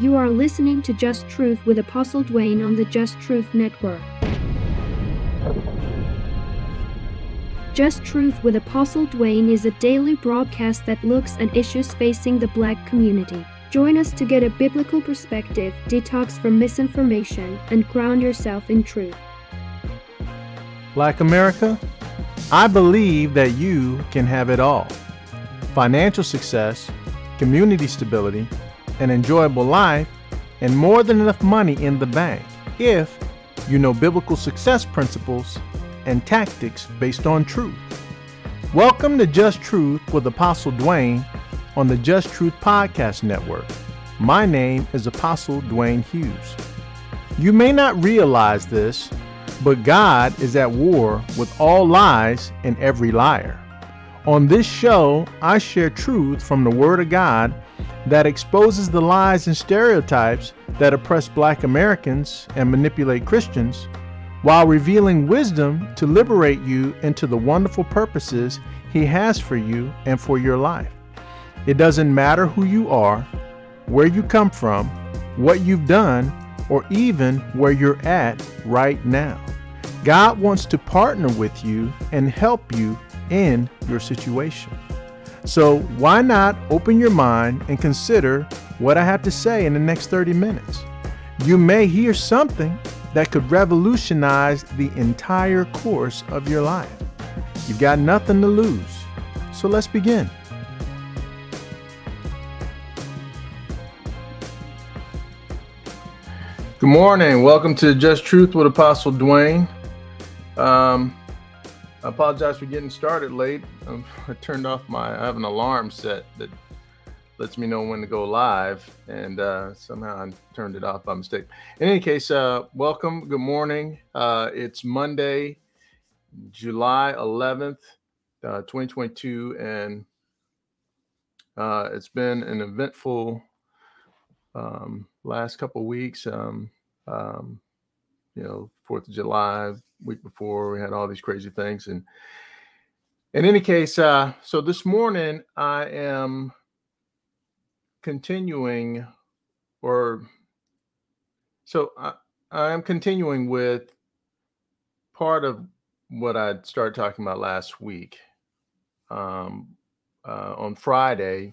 You are listening to Just Truth with Apostle Dwayne on the Just Truth Network. Just Truth with Apostle Dwayne is a daily broadcast that looks at issues facing the black community. Join us to get a biblical perspective, detox from misinformation, and ground yourself in truth. Black America, I believe that you can have it all financial success, community stability, an enjoyable life, and more than enough money in the bank if you know biblical success principles and tactics based on truth. Welcome to Just Truth with Apostle Dwayne on the Just Truth Podcast Network. My name is Apostle Dwayne Hughes. You may not realize this, but God is at war with all lies and every liar. On this show, I share truth from the Word of God that exposes the lies and stereotypes that oppress black Americans and manipulate Christians, while revealing wisdom to liberate you into the wonderful purposes He has for you and for your life. It doesn't matter who you are, where you come from, what you've done, or even where you're at right now. God wants to partner with you and help you in your situation. So, why not open your mind and consider what I have to say in the next 30 minutes? You may hear something that could revolutionize the entire course of your life. You've got nothing to lose. So, let's begin. Good morning. Welcome to Just Truth with Apostle Dwayne. Um, I apologize for getting started late. Um, I turned off my, I have an alarm set that lets me know when to go live, and uh, somehow I turned it off by mistake. In any case, uh, welcome. Good morning. Uh, it's Monday, July 11th, uh, 2022, and uh, it's been an eventful um, last couple weeks. Um, um, you know, Fourth of July, week before we had all these crazy things and in any case uh so this morning i am continuing or so i i am continuing with part of what i started talking about last week. Um uh, on friday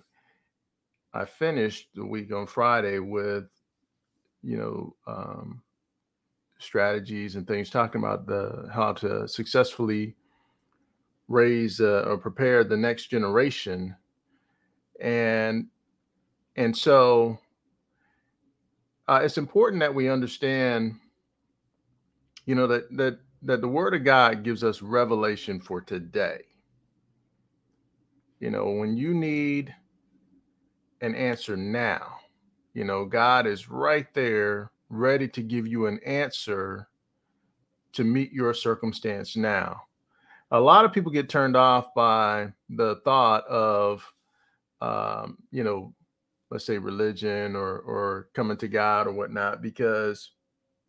i finished the week on friday with you know um strategies and things talking about the how to successfully raise uh, or prepare the next generation. And and so uh, it's important that we understand you know that that that the word of god gives us revelation for today. You know when you need an answer now you know god is right there ready to give you an answer to meet your circumstance now. A lot of people get turned off by the thought of, um, you know, let's say religion or or coming to God or whatnot because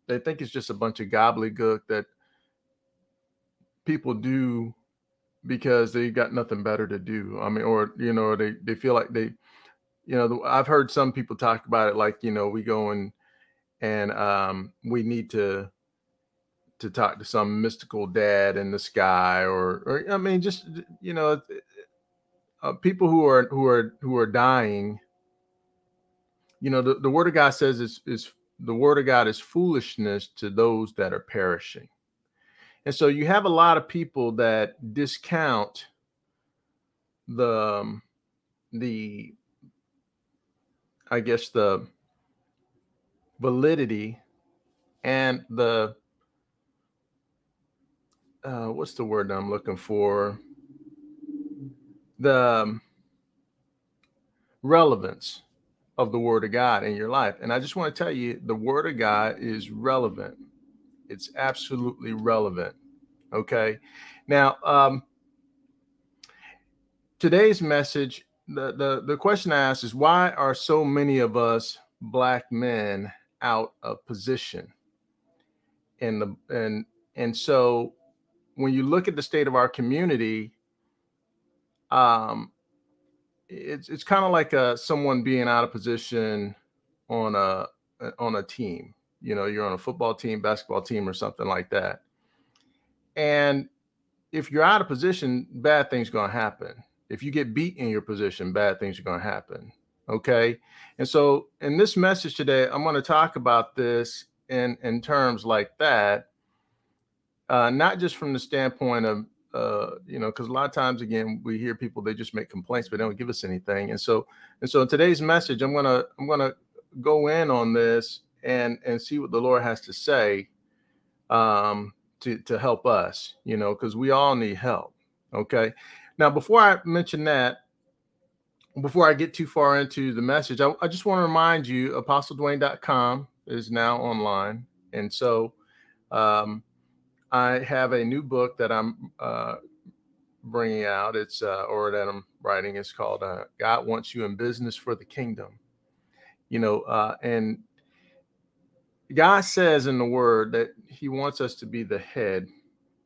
they think it's just a bunch of gobbledygook that people do because they got nothing better to do. I mean, or you know, they they feel like they, you know, I've heard some people talk about it like you know we go and and um, we need to to talk to some mystical dad in the sky or or i mean just you know uh, people who are who are who are dying you know the, the word of god says is is the word of god is foolishness to those that are perishing. And so you have a lot of people that discount the um, the i guess the validity and the uh, what's the word I'm looking for? The um, relevance of the Word of God in your life. And I just want to tell you the Word of God is relevant. It's absolutely relevant. Okay. Now, um, today's message, the, the, the question I asked is why are so many of us black men out of position and the and and so when you look at the state of our community um it's it's kind of like a uh, someone being out of position on a on a team. You know, you're on a football team, basketball team, or something like that. And if you're out of position, bad things going to happen. If you get beat in your position, bad things are going to happen. Okay. And so in this message today, I'm going to talk about this in, in terms like that, uh, not just from the standpoint of, uh, you know, because a lot of times, again, we hear people they just make complaints, but they don't give us anything. And so, and so in today's message, I'm gonna I'm gonna go in on this and and see what the Lord has to say um, to to help us, you know, because we all need help. Okay. Now, before I mention that, before I get too far into the message, I, I just want to remind you, ApostleDwayne.com is now online, and so um, I have a new book that I'm uh, bringing out. It's uh, or that I'm writing. It's called uh, "God Wants You in Business for the Kingdom." You know, uh, and God says in the Word that He wants us to be the head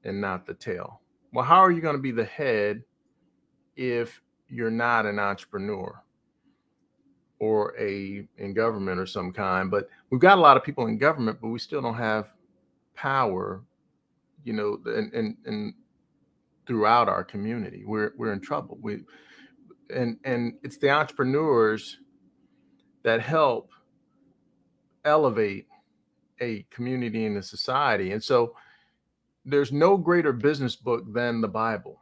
and not the tail. Well, how are you going to be the head if you're not an entrepreneur or a in government or some kind? But we've got a lot of people in government, but we still don't have power, you know, and and, and throughout our community. We're we're in trouble. We and and it's the entrepreneurs that help elevate a community and a society. And so there's no greater business book than the Bible.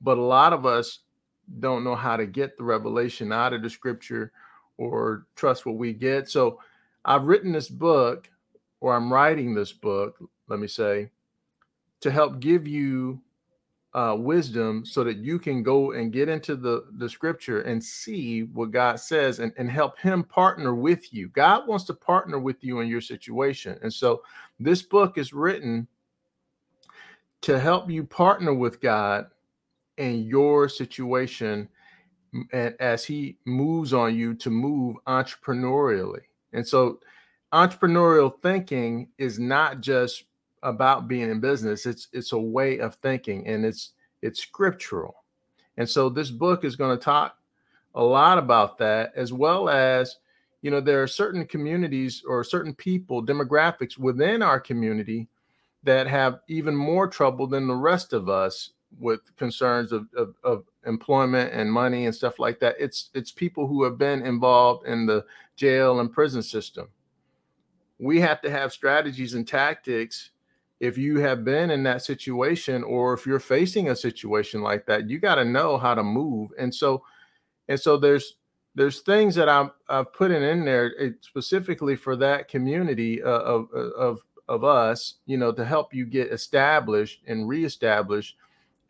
But a lot of us don't know how to get the revelation out of the scripture or trust what we get. So I've written this book, or I'm writing this book, let me say, to help give you uh, wisdom so that you can go and get into the, the scripture and see what God says and, and help Him partner with you. God wants to partner with you in your situation. And so this book is written to help you partner with God in your situation and as He moves on you to move entrepreneurially. And so entrepreneurial thinking is not just about being in business it's it's a way of thinking and it's it's scriptural and so this book is going to talk a lot about that as well as you know there are certain communities or certain people demographics within our community that have even more trouble than the rest of us with concerns of, of, of employment and money and stuff like that it's it's people who have been involved in the jail and prison system. We have to have strategies and tactics if you have been in that situation or if you're facing a situation like that you got to know how to move. And so and so there's there's things that i'm i've put in there specifically for that community uh, of of of us you know to help you get established and reestablished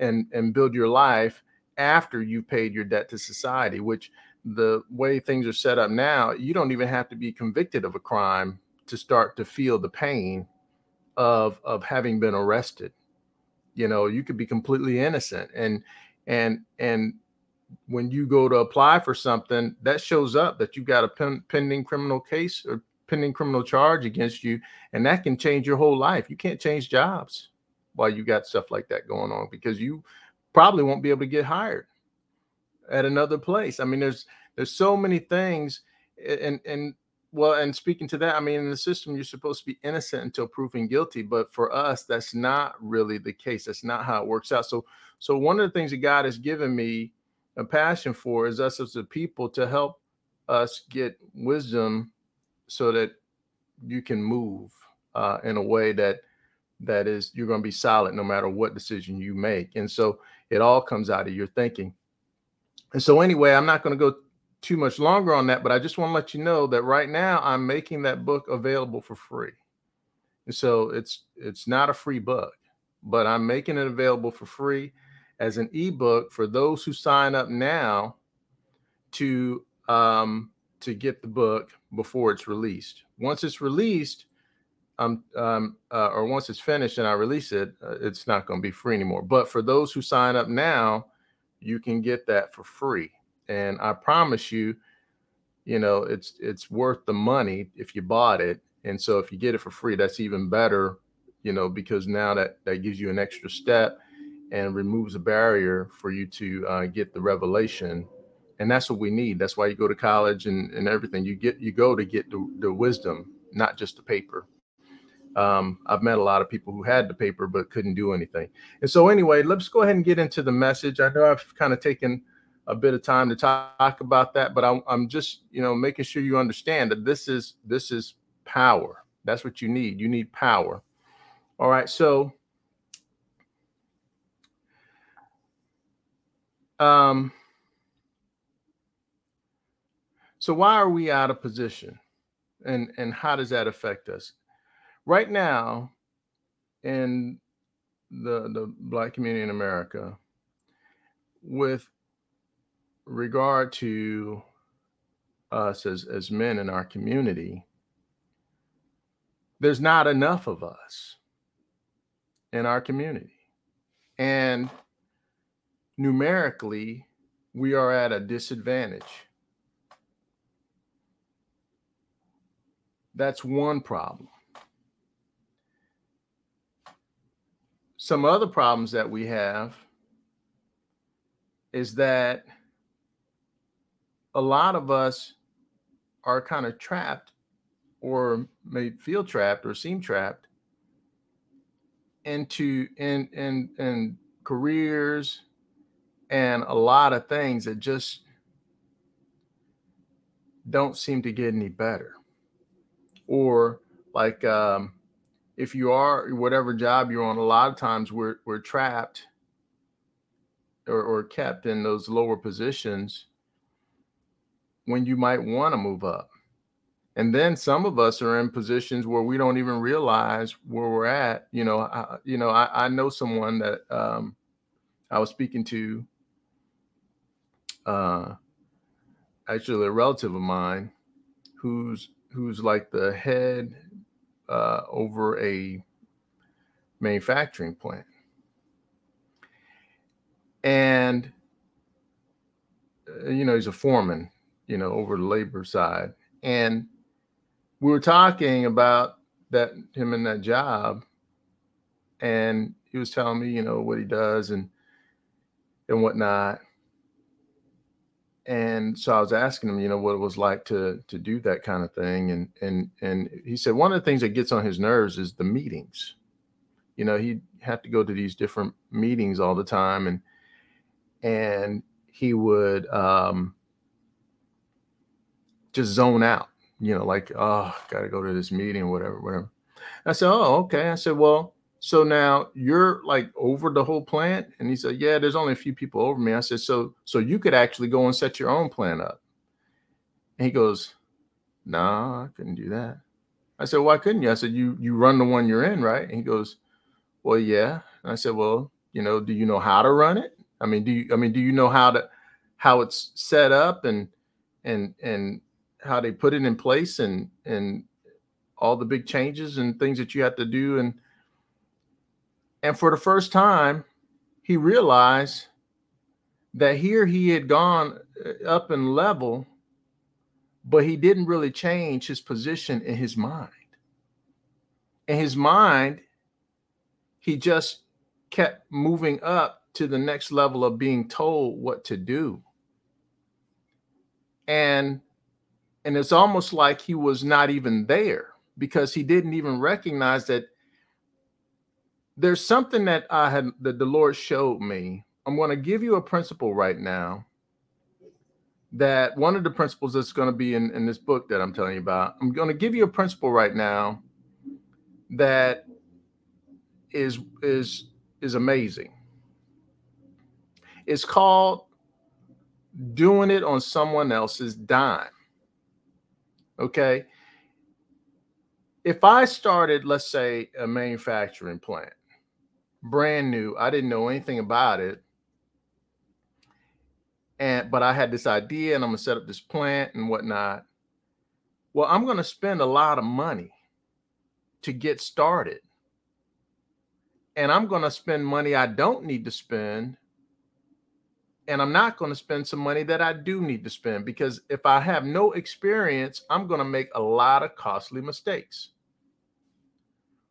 and and build your life after you've paid your debt to society which the way things are set up now you don't even have to be convicted of a crime to start to feel the pain of of having been arrested. You know you could be completely innocent and and and when you go to apply for something that shows up that you've got a pen, pending criminal case or pending criminal charge against you and that can change your whole life. You can't change jobs while you got stuff like that going on because you probably won't be able to get hired at another place i mean there's there's so many things and and well, and speaking to that, I mean, in the system, you're supposed to be innocent until proven guilty, but for us, that's not really the case. That's not how it works out. So, so one of the things that God has given me a passion for is us as a people to help us get wisdom, so that you can move uh, in a way that that is you're going to be solid no matter what decision you make. And so it all comes out of your thinking. And so anyway, I'm not going to go too much longer on that, but I just want to let you know that right now I'm making that book available for free. And so it's it's not a free book, but I'm making it available for free as an ebook for those who sign up now to um, to get the book before it's released. Once it's released, um, um, uh, or once it's finished and I release it, uh, it's not going to be free anymore. But for those who sign up now, you can get that for free and I promise you, you know, it's it's worth the money if you bought it. And so if you get it for free, that's even better, you know, because now that that gives you an extra step and removes a barrier for you to uh, get the revelation and that's what we need. That's why you go to college and, and everything. You get you go to get the, the wisdom, not just the paper. Um, I've met a lot of people who had the paper but couldn't do anything. And so anyway, let's go ahead and get into the message. I know I've kind of taken a bit of time to talk about that, but I'm, I'm just you know making sure you understand that this is this is power. That's what you need. You need power. All right, so um so why are we out of position? And and how does that affect us? Right now in the the black community in America with regard to us as as men in our community there's not enough of us in our community and numerically we are at a disadvantage That's one problem. Some other problems that we have is that a lot of us are kind of trapped or may feel trapped or seem trapped into in in in careers and a lot of things that just don't seem to get any better. Or like um, if you are whatever job you're on, a lot of times we're we're trapped or, or kept in those lower positions when you might want to move up. And then some of us are in positions where we don't even realize where we're at. You know, I, you know, I, I know someone that um, I was speaking to, uh, actually a relative of mine, who's who's like the head uh, over a manufacturing plant. And, uh, you know, he's a foreman, you know, over the labor side. And we were talking about that, him in that job. And he was telling me, you know, what he does and, and whatnot and so I was asking him, you know, what it was like to to do that kind of thing, and and and he said one of the things that gets on his nerves is the meetings. You know, he had to go to these different meetings all the time, and and he would um, just zone out. You know, like oh, got to go to this meeting, whatever, whatever. I said, oh, okay. I said, well, so now you're like over the whole plant? And he said, Yeah, there's only a few people over me. I said, So so you could actually go and set your own plant up. And he goes, No, nah, I couldn't do that. I said, Why couldn't you? I said, You you run the one you're in, right? And he goes, Well, yeah. And I said, Well, you know, do you know how to run it? I mean, do you I mean, do you know how to how it's set up and and and how they put it in place and and all the big changes and things that you have to do and and for the first time, he realized that here he had gone uh, up in level, but he didn't really change his position in his mind. In his mind, he just kept moving up to the next level of being told what to do. And and it's almost like he was not even there because he didn't even recognize that there's something that I had that the Lord showed me. I'm going to give you a principle right now. That one of the principles that's going to be in, in this book that I'm telling you about. I'm going to give you a principle right now that is is is amazing. It's called doing it on someone else's dime. Okay. If I started, let's say, a manufacturing plant, brand new. I didn't know anything about it. And but I had this idea and I'm gonna set up this plant and whatnot. Well, I'm gonna spend a lot of money to get started. And I'm gonna spend money I don't need to spend. And I'm not going to spend some money that I do need to spend because if I have no experience, I'm going to make a lot of costly mistakes.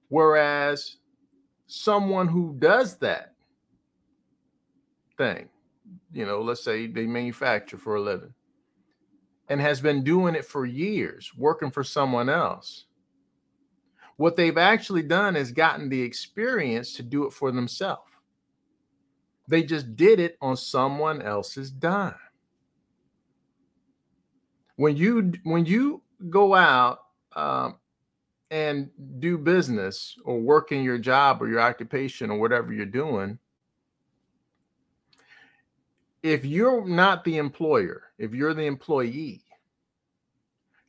Whereas someone who does that thing, you know, let's say they manufacture for a living and has been doing it for years, working for someone else. What they've actually done is gotten the experience to do it for themselves. They just did it on someone else's dime. When you when you go out um, and do business or work in your job or your occupation or whatever you're doing, if you're not the employer, if you're the employee,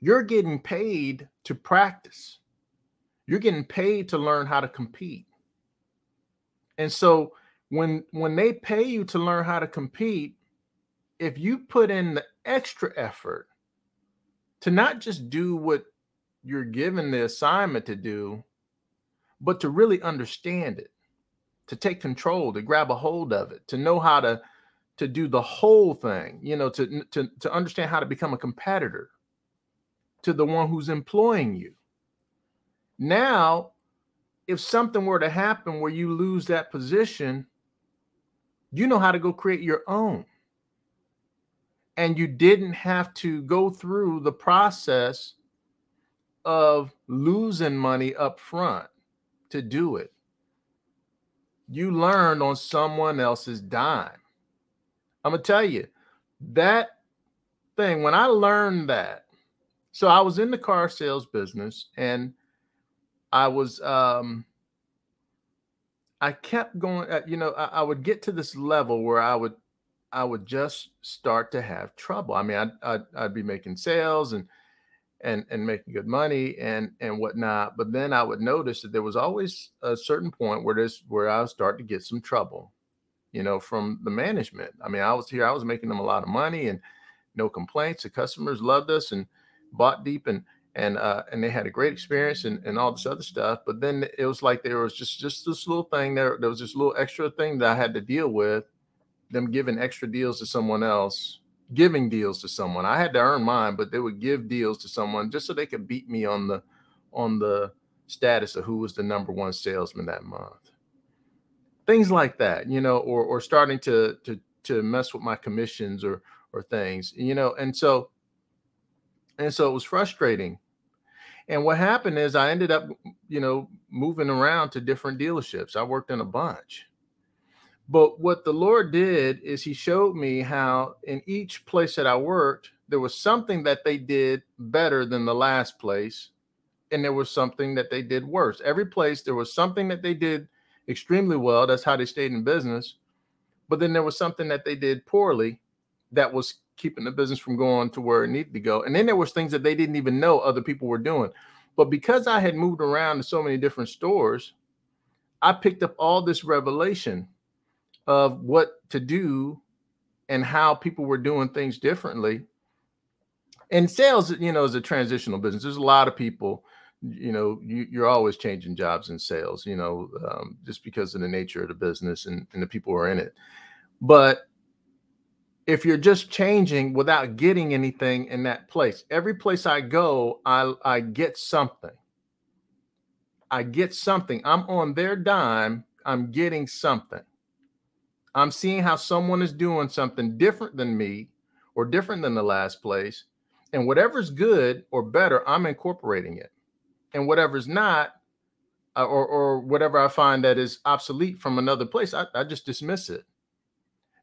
you're getting paid to practice. You're getting paid to learn how to compete. And so when when they pay you to learn how to compete, if you put in the extra effort to not just do what you're given the assignment to do, but to really understand it, to take control, to grab a hold of it, to know how to to do the whole thing, you know, to to to understand how to become a competitor to the one who's employing you. Now, if something were to happen where you lose that position, you know how to go create your own. And you didn't have to go through the process of losing money up front to do it. You learned on someone else's dime. I'm going to tell you that thing, when I learned that, so I was in the car sales business and I was, um, I kept going, uh, you know, I, I would get to this level where I would, I would just start to have trouble. I mean, I'd, I'd, I'd be making sales and, and and making good money and and whatnot. But then I would notice that there was always a certain point where this where I would start to get some trouble, you know, from the management. I mean, I was here, I was making them a lot of money and no complaints. The customers loved us and bought deep and and uh, and they had a great experience and, and all this other stuff. But then it was like there was just just this little thing there. There was this little extra thing that I had to deal with. Them giving extra deals to someone else, giving deals to someone. I had to earn mine, but they would give deals to someone just so they could beat me on the on the status of who was the number one salesman that month. Things like that, you know, or or starting to to to mess with my commissions or or things, you know, and so and so it was frustrating. And what happened is I ended up, you know, moving around to different dealerships. I worked in a bunch. But what the Lord did is He showed me how in each place that I worked, there was something that they did better than the last place, and there was something that they did worse. Every place, there was something that they did extremely well. That's how they stayed in business. But then there was something that they did poorly that was keeping the business from going to where it needed to go. And then there was things that they didn't even know other people were doing. But because I had moved around to so many different stores, I picked up all this revelation of what to do and how people were doing things differently. And sales, you know, is a transitional business. There's a lot of people, you know, you, are always changing jobs in sales, you know, um, just because of the nature of the business and, and the people who are in it. But if you're just changing without getting anything in that place. Every place I go, I, I get something. I get something. I'm on their dime. I'm getting something. I'm seeing how someone is doing something different than me or different than the last place. And whatever's good or better, I'm incorporating it. And whatever's not, uh, or, or whatever I find that is obsolete from another place, I, I just dismiss it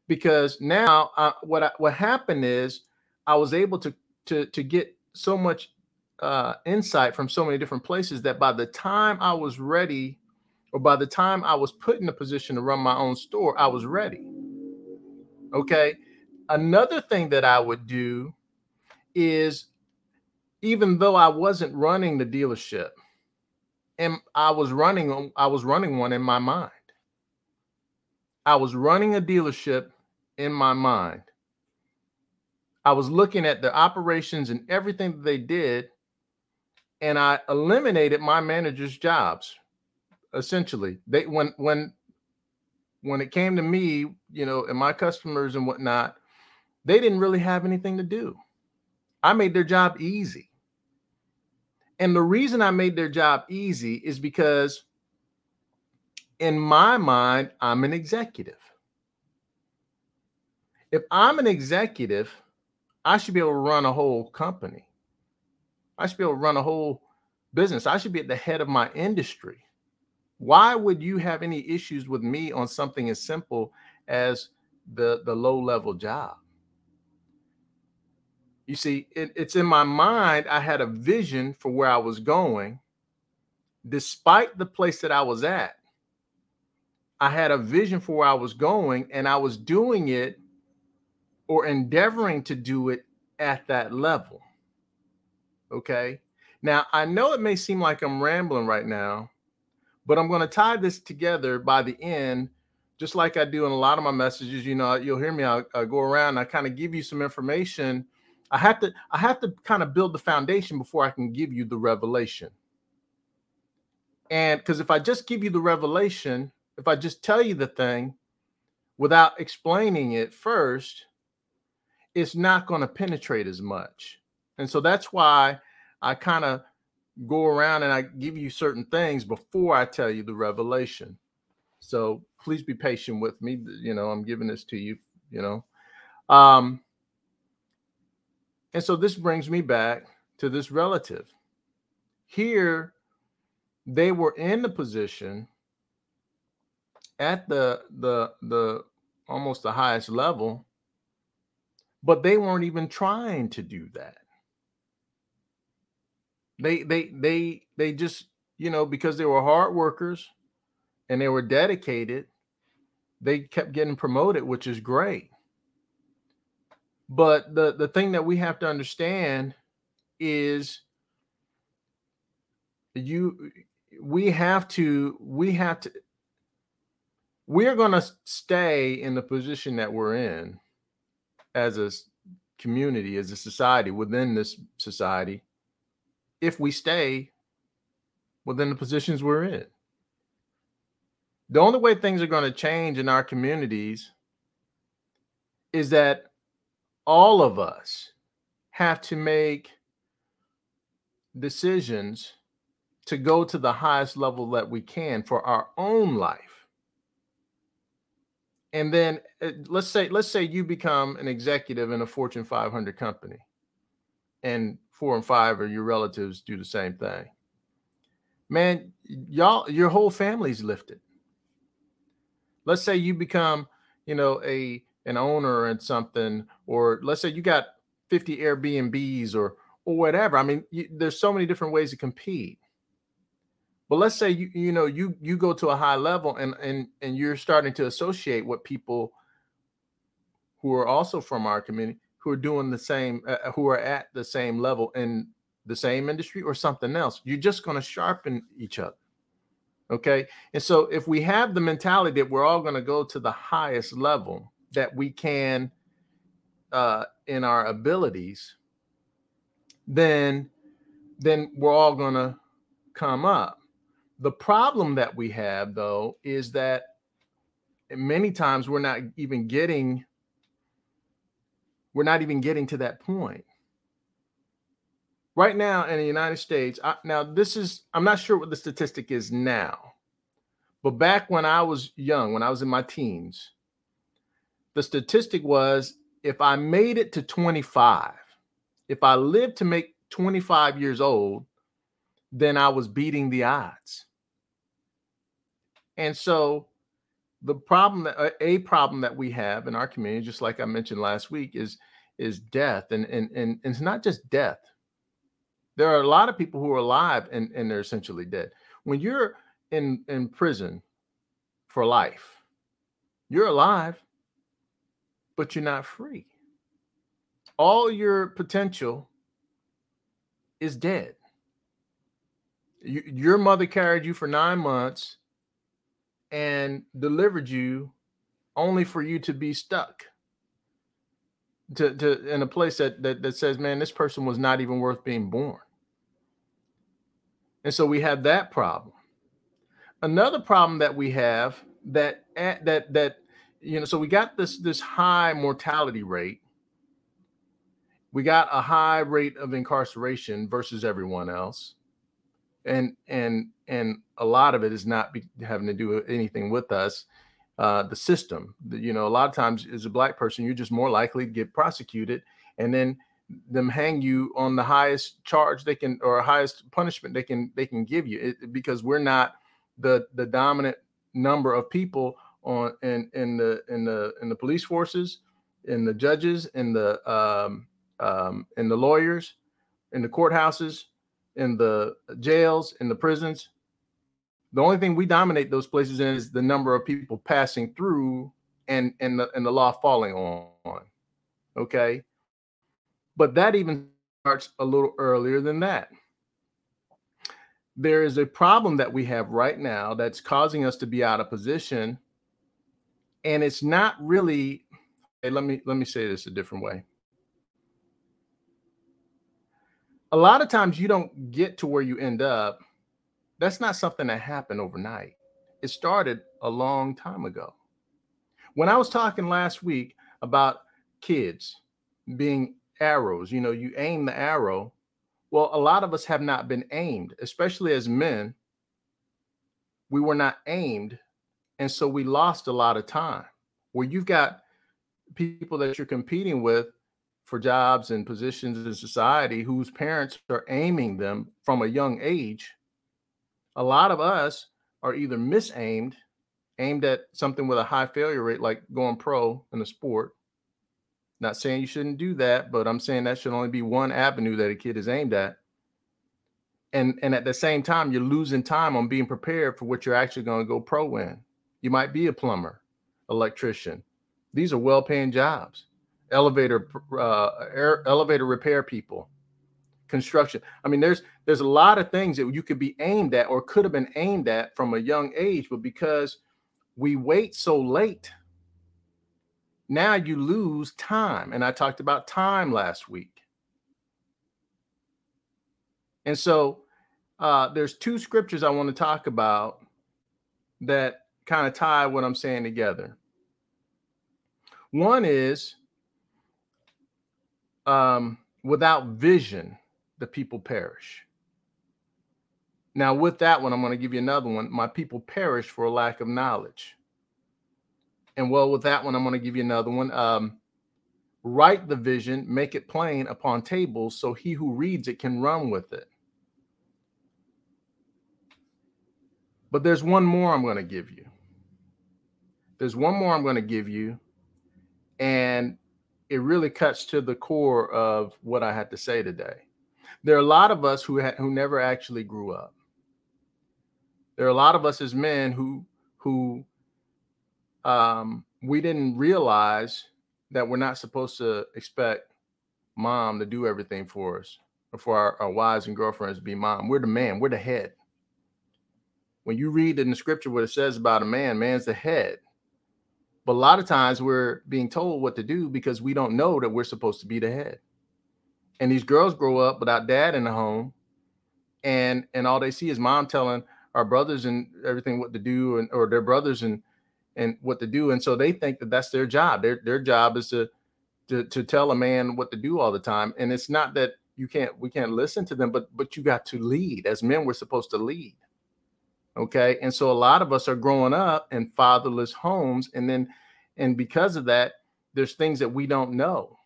because now uh, what I, what happened is I was able to to to get so much uh, insight from so many different places that by the time I was ready, or by the time I was put in a position to run my own store, I was ready. Okay. Another thing that I would do is even though I wasn't running the dealership, and I was running I was running one in my mind. I was running a dealership in my mind. I was looking at the operations and everything that they did, and I eliminated my manager's jobs. Essentially, they when when when it came to me, you know, and my customers and whatnot, they didn't really have anything to do. I made their job easy. And the reason I made their job easy is because in my mind, I'm an executive. If I'm an executive, I should be able to run a whole company. I should be able to run a whole business. I should be at the head of my industry. Why would you have any issues with me on something as simple as the, the low level job? You see, it, it's in my mind. I had a vision for where I was going, despite the place that I was at. I had a vision for where I was going, and I was doing it or endeavoring to do it at that level. Okay. Now, I know it may seem like I'm rambling right now, but I'm going to tie this together by the end, just like I do in a lot of my messages. You know, you'll hear me, I'll, I'll go around, I kind of give you some information. I have to, I have to kind of build the foundation before I can give you the revelation. And because if I just give you the revelation, if I just tell you the thing without explaining it first, it's not going to penetrate as much. And so that's why I kind of go around and I give you certain things before I tell you the revelation. So please be patient with me. You know, I'm giving this to you, you know. Um, and so this brings me back to this relative. Here, they were in the position at the the the almost the highest level, but they weren't even trying to do that. They they they they just you know because they were hard workers and they were dedicated, they kept getting promoted, which is great. But the the thing that we have to understand is you we have to we have to we're going to stay in the position that we're in as a community as a society within this society if we stay within the positions we're in. The only way things are going to change in our communities is that all of us have to make decisions to go to the highest level that we can for our own life. And then uh, let's say let's say you become an executive in a Fortune 500 company and four and five or your relatives do the same thing. Man, y'all, your whole family's lifted. Let's say you become, you know, a an owner and something, or let's say you got 50 Airbnbs or or whatever. I mean, you, there's so many different ways to compete. But let's say you you know you you go to a high level and and and you're starting to associate with people who are also from our community who are doing the same, uh, uh, who are at the same level in the same industry or something else. You're just going to sharpen each other. Okay. And so if we have the mentality that we're all going to go to the highest level that we can uh, in our abilities, then then we're all going to come up. The problem that we have though is that many times we're not even getting we're not even getting to that point. Right now in the United States, I, now this is, I'm not sure what the statistic is now, but back when I was young, when I was in my teens, the statistic was if I made it to 25, if I lived to make 25 years old, then I was beating the odds. And so the problem that uh, a problem that we have in our community, just like I mentioned last week, is is death, and and and, and it's not just death. There are a lot of people who are alive and and they're essentially dead. When you're in in prison for life, you're alive, but you're not free. All your potential is dead. You, your mother carried you for nine months and delivered you only for you to be stuck to, to in a place that, that that says man this person was not even worth being born. And so we have that problem. Another problem that we have that eh, that that you know so we got this this high mortality rate. We got a high rate of incarceration versus everyone else. And and and a lot of it is not be, having to do anything with us uh, the system. You know, a lot of times as a black person, you're just more likely to get prosecuted, and then them hang you on the highest charge they can or highest punishment they can they can give you it, because we're not the the dominant number of people on in in the in the in the police forces in the judges in the um um in the lawyers in the courthouses in the jails in the prisons the only thing we dominate those places in is the number of people passing through and and the and the law falling on. Okay. But that even starts a little earlier than that. There is a problem that we have right now that's causing us to be out of position. And it's not really, hey, let me let me say this a different way. A lot of times you don't get to where you end up that's not something that happened overnight. It started a long time ago. When I was talking last week about kids being arrows, you know, you aim the arrow. Well, a lot of us have not been aimed, especially as men. We were not aimed. And so we lost a lot of time where you've got people that you're competing with for jobs and positions in society whose parents are aiming them from a young age a lot of us are either misaimed, aimed at something with a high failure rate, like going pro in a sport. Not saying you shouldn't do that, but I'm saying that should only be one avenue that a kid is aimed at. And and at the same time, you're losing time on being prepared for what you're actually going to go pro in. You might be a plumber, electrician. These are well-paying jobs. Elevator, uh, air, elevator repair people construction. I mean, there's there's a lot of things that you could be aimed at or could have been aimed at from a young age, but because we wait so late, now you lose time. And I talked about time last week. And so uh, there's two scriptures I want to talk about that kind of tie what I'm saying together. One is um, without vision, the people perish. Now, with that one, I'm going to give you another one. My people perish for a lack of knowledge. And well, with that one, I'm going to give you another one. Um, write the vision, make it plain upon tables, so he who reads it can run with it. But there's one more I'm going to give you. There's one more I'm going to give you. And it really cuts to the core of what I had to say today there are a lot of us who ha- who never actually grew up. There are a lot of us as men who who um, we didn't realize that we're not supposed to expect mom to do everything for us or for our, our wives and girlfriends to be mom. We're the man. We're the head. When you read in the scripture what it says about a man, man's the head. But a lot of times we're being told what to do because we don't know that we're supposed to be the head and these girls grow up without dad in the home and and all they see is mom telling our brothers and everything what to do and or their brothers and and what to do and so they think that that's their job. Their their job is to to, to tell a man what to do all the time and it's not that you can't we can't listen to them but but you got to lead as men we're supposed to lead okay? And so a lot of us are growing up in fatherless homes and then and because of that there's things that we don't know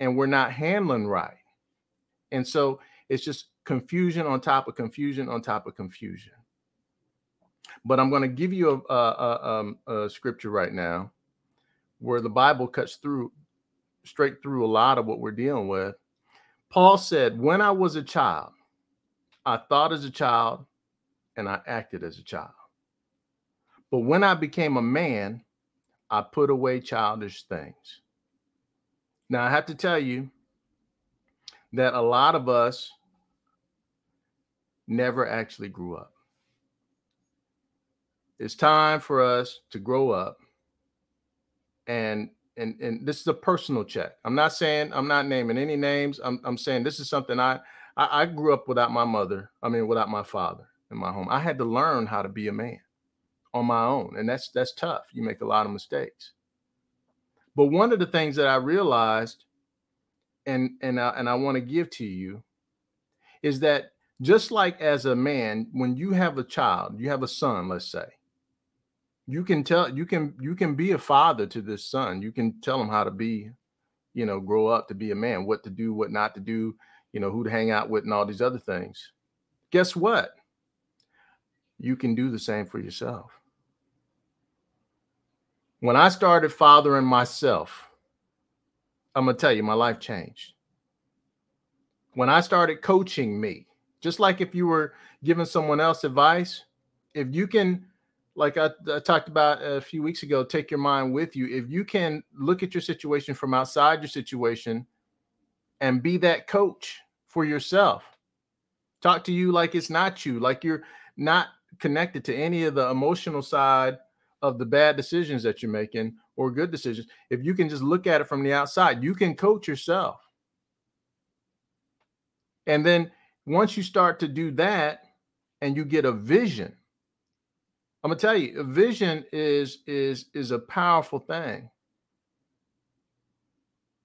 and we're not handling right and so it's just confusion on top of confusion on top of confusion. But I'm going to give you a, a, a, um, a, scripture right now where the Bible cuts through straight through a lot of what we're dealing with. Paul said, When I was a child, I thought as a child and I acted as a child. But when I became a man, I put away childish things. Now, I have to tell you, that a lot of us never actually grew up. It's time for us to grow up and and and this is a personal check. I'm not saying I'm not naming any names. I'm I'm saying this is something I I, I grew up without my mother. I mean without my father in my home. I had to learn how to be a man on my own, and that's that's tough. You make a lot of mistakes. But one of the things that I realized and and I, and I want to give to you is that just like as a man, when you have a child, you have a son, let's say, you can tell you can you can be a father to this son. You can tell him how to be you know grow up to be a man what to do what not to do you know who to hang out with and all these other things. Guess what? You can do the same for yourself. When i started fathering myself i'm to tell you my life changed when i started coaching me just like if you were giving someone else advice if you can like I, I, talked about a few weeks ago, take your mind with you. If you can look at your situation from outside your situation and be that coach for yourself, talk to you like it's not you, like you're not connected to any of the emotional side of the bad decisions that you're making or good decisions. If you can just look at it from the outside, you can coach yourself. And then once you start to do that and you get a vision, I'm gonna tell you, a vision is is is a powerful thing.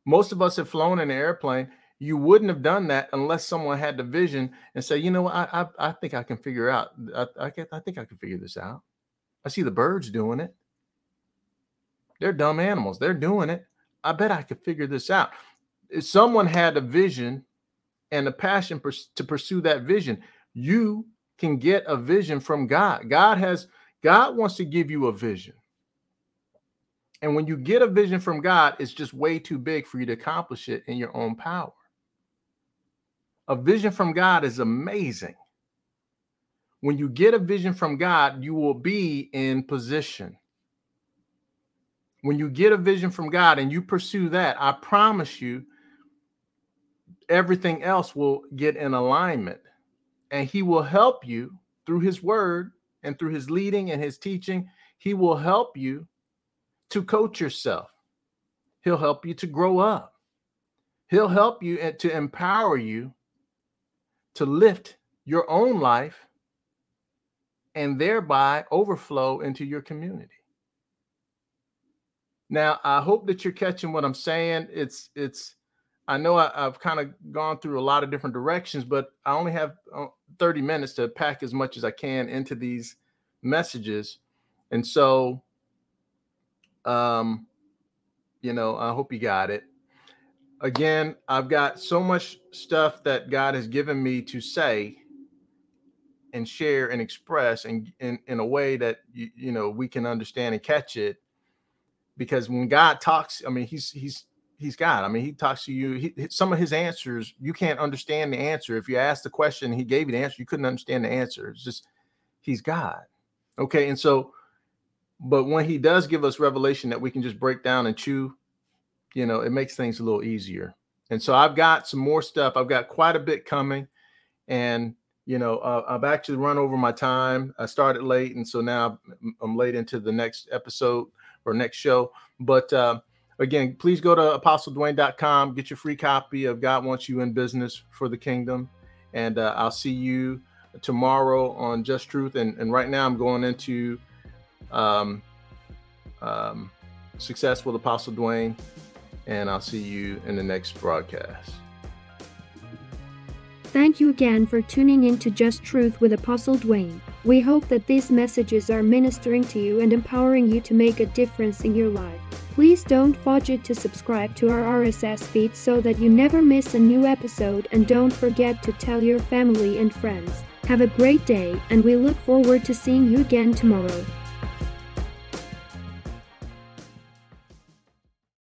Most of us have flown in an airplane. You wouldn't have done that unless someone had the vision and say, you know what, I I, I think I can figure out. I I, I think I can figure this out. I see the birds doing it. They're dumb animals. They're doing it. I bet I could figure this out. If someone had a vision and a passion to pursue that vision, you can get a vision from God. God has God wants to give you a vision. And when you get a vision from God, it's just way too big for you to accomplish it in your own power. A vision from God is amazing. When you get a vision from God, you will be in position. When you get a vision from God and you pursue that, I promise you, everything else will get in alignment. And He will help you through His word and through his leading and his teaching, he will help you to coach yourself. He'll help you to grow up. He'll help you to empower you to lift your own life and thereby overflow into your community. Now, I hope that you're catching what I'm saying. It's it's I know I, have kind of gone through a lot of different directions, but I only have uh, 30 minutes to pack as much as I can into these messages. And so, um, you know, I hope you got it. Again, I've got so much stuff that God has given me to say and share and express and in, in a way that you, you know we can understand and catch it because when God talks, I mean, he's he's he's God. I mean, he talks to you. He, some of his answers you can't understand the answer. If you ask the question, he gave you the answer. You couldn't understand the answer. It's just he's God. Okay, and so, but when he does give us revelation that we can just break down and chew, you know, it makes things a little easier. And so I've got some more stuff. I've got quite a bit coming, and you know, uh, I've actually run over my time. I started late, and so now I'm late into the next episode or next show. But uh, again, please go to apostledwayne.com, get your free copy of God Wants You in Business for the Kingdom. And uh, I'll see you tomorrow on Just Truth. And, and right now I'm going into um, um, Success with Apostle Dwayne. And I'll see you in the next broadcast. Thank you again for tuning in to Just Truth with Apostle Dwayne. We hope that these messages are ministering to you and empowering you to make a difference in your life. Please don't forget to subscribe to our RSS feed so that you never miss a new episode and don't forget to tell your family and friends. Have a great day and we look forward to seeing you again tomorrow.